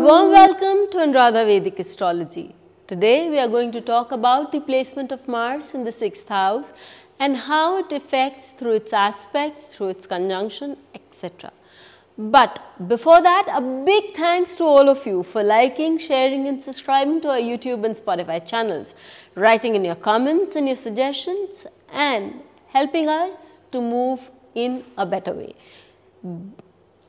Warm welcome to Anuradha Vedic Astrology. Today we are going to talk about the placement of Mars in the sixth house and how it affects through its aspects, through its conjunction, etc. But before that, a big thanks to all of you for liking, sharing and subscribing to our YouTube and Spotify channels, writing in your comments and your suggestions and helping us to move in a better way.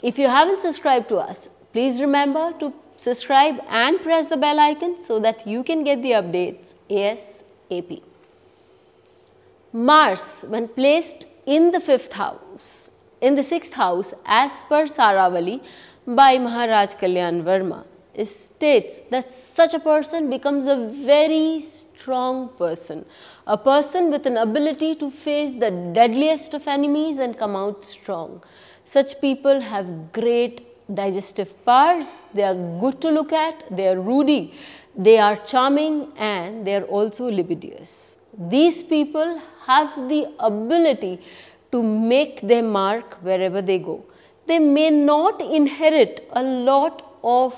If you haven't subscribed to us, please remember to subscribe and press the bell icon so that you can get the updates ASAP. Mars, when placed in the fifth house, in the sixth house as per Saravali by Maharaj Kalyan Verma states that such a person becomes a very strong person, a person with an ability to face the deadliest of enemies and come out strong. Such people have great digestive powers, they are good to look at, they are ruddy, they are charming and they are also libidinous. These people have the ability to make their mark wherever they go. They may not inherit a lot of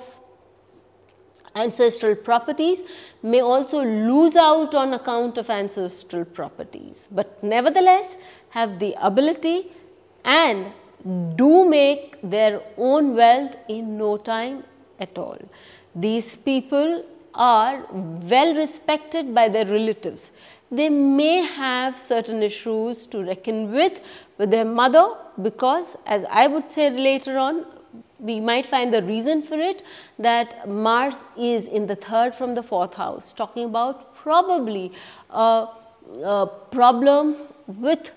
ancestral properties, may also lose out on account of ancestral properties, but nevertheless have the ability and do make their own wealth in no time at all. These people are well respected by their relatives they may have certain issues to reckon with with their mother because as I would say later on we might find the reason for it that Mars is in the third from the fourth house talking about probably a, a problem with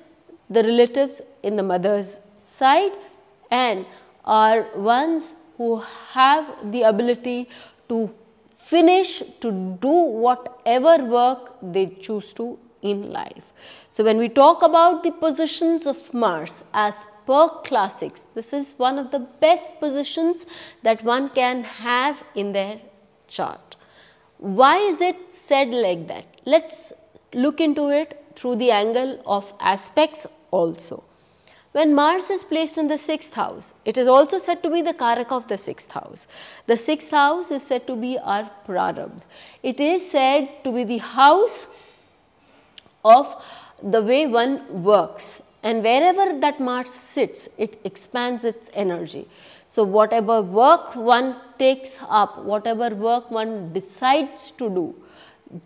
the relatives in the mother's side and are ones who have the ability to finish to do whatever work they choose to in life. So, when we talk about the positions of Mars as per classics, this is one of the best positions that one can have in their chart. Why is it said like that? Let us look into it through the angle of aspects also. When Mars is placed in the sixth house, it is also said to be the Karaka of the sixth house. The sixth house is said to be our Prarabdha. It is said to be the house of the way one works and wherever that Mars sits, it expands its energy. So, whatever work one takes up, whatever work one decides to do,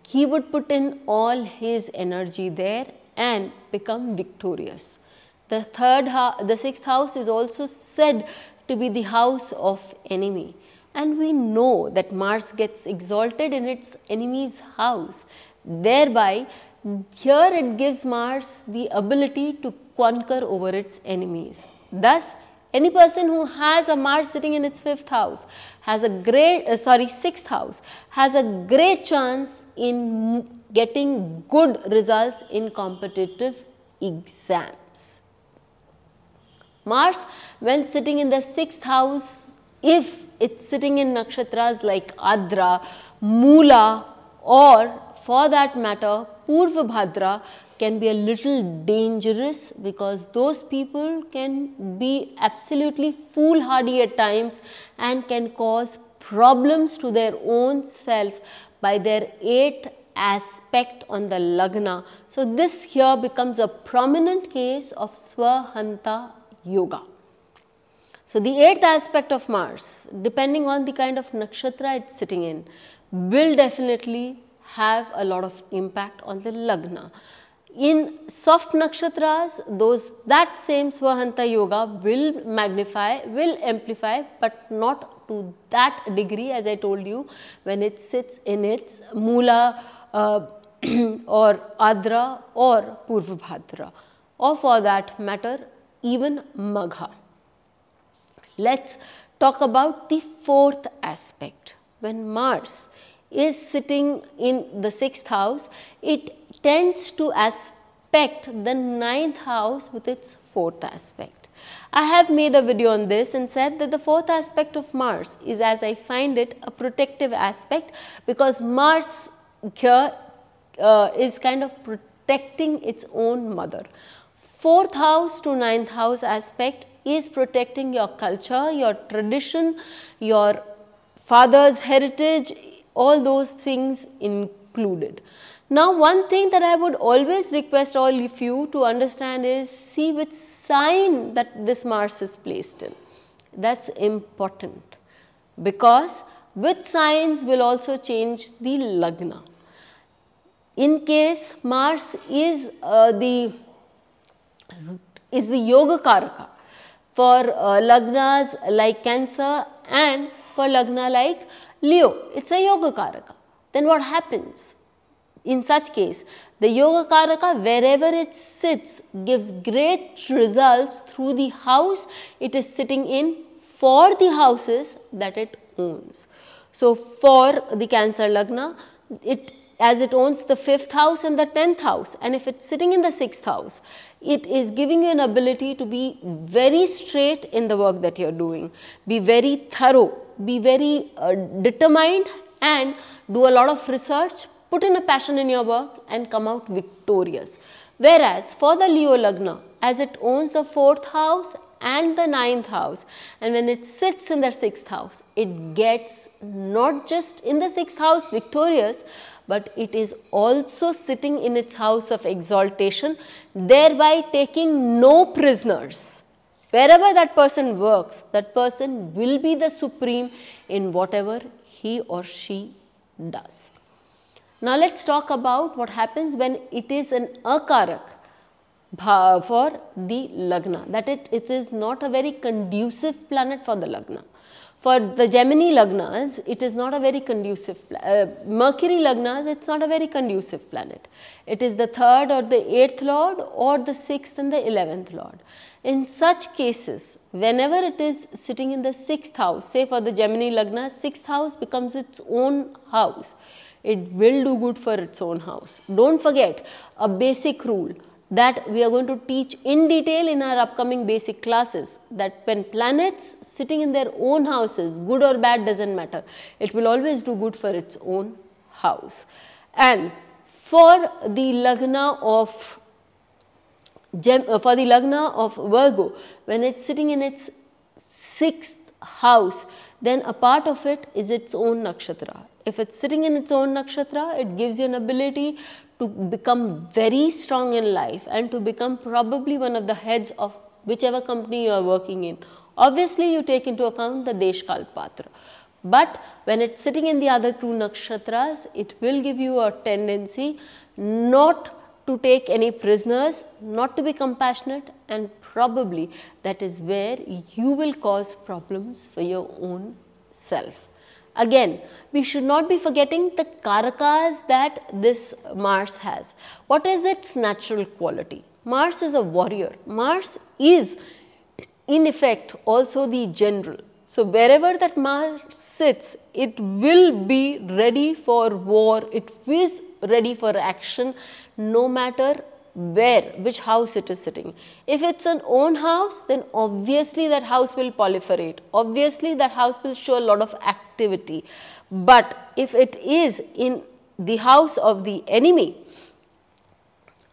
he would put in all his energy there and become victorious. The third, the sixth house is also said to be the house of enemy. And we know that Mars gets exalted in its enemy's house. Thereby, here it gives Mars the ability to conquer over its enemies. Thus, any person who has a Mars sitting in its fifth house has a great, uh, sorry, sixth house, has a great chance in getting good results in competitive exams. Mars when sitting in the sixth house, if it's sitting in nakshatras like Adra, Mula or for that matter Purva Bhadra can be a little dangerous because those people can be absolutely foolhardy at times and can cause problems to their own self by their eighth aspect on the lagna. So, this here becomes a prominent case of Swahanta yoga. So, the eighth aspect of Mars depending on the kind of nakshatra it is sitting in will definitely have a lot of impact on the lagna. In soft nakshatras those that same Swahanta yoga will magnify, will amplify but not to that degree as I told you when it sits in its Mula uh, or Adra or Purvabhadra or for that matter even Magha. Let's talk about the fourth aspect. When Mars is sitting in the sixth house, it tends to aspect the ninth house with its fourth aspect. I have made a video on this and said that the fourth aspect of Mars is as I find it a protective aspect because Mars here uh, is kind of protecting its own mother. Fourth house to ninth house aspect is protecting your culture, your tradition, your father's heritage, all those things included. Now, one thing that I would always request all of you to understand is see which sign that this Mars is placed in. That is important because which signs will also change the Lagna. In case Mars is uh, the is the yoga karaka for uh, lagnas like cancer and for lagna like Leo, it is a yoga karaka. Then what happens? In such case, the yoga karaka wherever it sits gives great results through the house it is sitting in for the houses that it owns. So, for the cancer lagna, it as it owns the 5th house and the 10th house and if it is sitting in the 6th house, it is giving you an ability to be very straight in the work that you are doing, be very thorough, be very uh, determined and do a lot of research, put in a passion in your work and come out victorious. Whereas for the Leo Lagna, as it owns the 4th house and the ninth house. And when it sits in the sixth house it gets not just in the sixth house victorious but it is also sitting in its house of exaltation thereby taking no prisoners. Wherever that person works that person will be the supreme in whatever he or she does. Now let us talk about what happens when it is an akarak for the Lagna that it, it is not a very conducive planet for the Lagna. For the Gemini Lagnas, it is not a very conducive, uh, Mercury Lagnas, it is not a very conducive planet. It is the third or the eighth lord or the sixth and the eleventh lord. In such cases, whenever it is sitting in the sixth house, say for the Gemini Lagna, sixth house becomes its own house. It will do good for its own house. Don't forget a basic rule that we are going to teach in detail in our upcoming basic classes that when planets sitting in their own houses good or bad does not matter it will always do good for its own house and for the lagna of gem, uh, for the lagna of Virgo when it is sitting in its sixth house then a part of it is its own nakshatra. If it is sitting in its own nakshatra, it gives you an ability to become very strong in life and to become probably one of the heads of whichever company you are working in. Obviously, you take into account the Deshkal Patra. But when it's sitting in the other two nakshatras, it will give you a tendency not to take any prisoners, not to be compassionate and probably that is where you will cause problems for your own self. Again, we should not be forgetting the karakas that this Mars has. What is its natural quality? Mars is a warrior. Mars is in effect also the general. So, wherever that Mars sits, it will be ready for war, it is ready for action no matter where, which house it is sitting. If it is an own house, then obviously that house will proliferate, obviously that house will show a lot of activity. But if it is in the house of the enemy,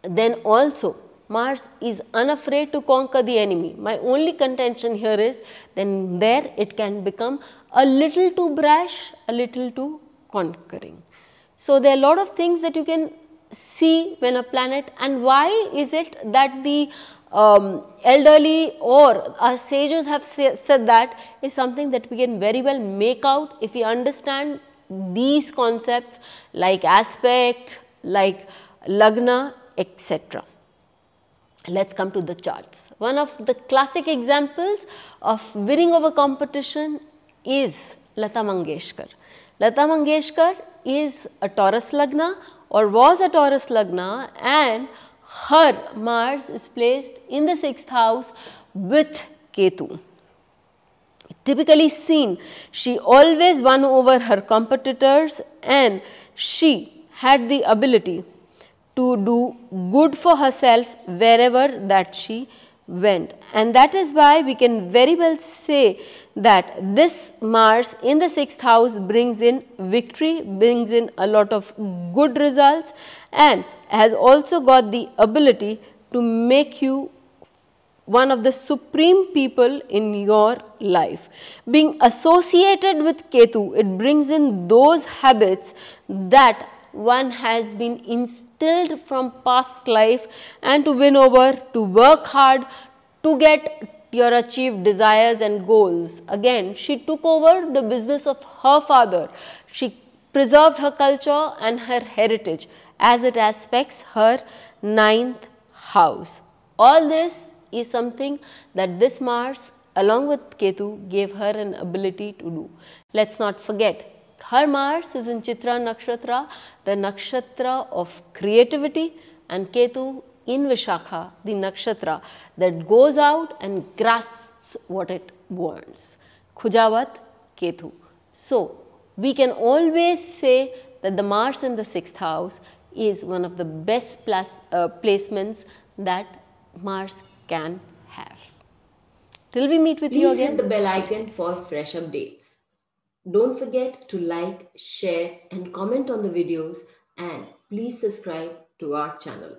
then also Mars is unafraid to conquer the enemy. My only contention here is then there it can become a little too brash, a little too conquering. So, there are a lot of things that you can see when a planet and why is it that the um, elderly or our sages have say, said that is something that we can very well make out if we understand these concepts like aspect, like lagna etc. Let us come to the charts. One of the classic examples of winning over competition is Lata Mangeshkar. Lata Mangeshkar is a Taurus Lagna or was a Taurus Lagna and her Mars is placed in the 6th house with Ketu. Typically seen, she always won over her competitors and she had the ability to do good for herself wherever that she went and that is why we can very well say that this Mars in the 6th house brings in victory, brings in a lot of good results and has also got the ability to make you one of the supreme people in your life. Being associated with Ketu, it brings in those habits that one has been instilled from past life and to win over, to work hard, to get your achieved desires and goals. Again, she took over the business of her father. She preserved her culture and her heritage as it aspects her ninth house. All this is something that this Mars along with Ketu gave her an ability to do. Let's not forget her Mars is in Chitra Nakshatra, the nakshatra of creativity and Ketu in Vishakha, the nakshatra that goes out and grasps what it wants. Kujavat Ketu. So, we can always say that the Mars in the sixth house is one of the best uh, placements that Mars can have. Till we meet with Please you again. Please hit the bell icon for fresh updates. Don't forget to like, share and comment on the videos and please subscribe to our channel.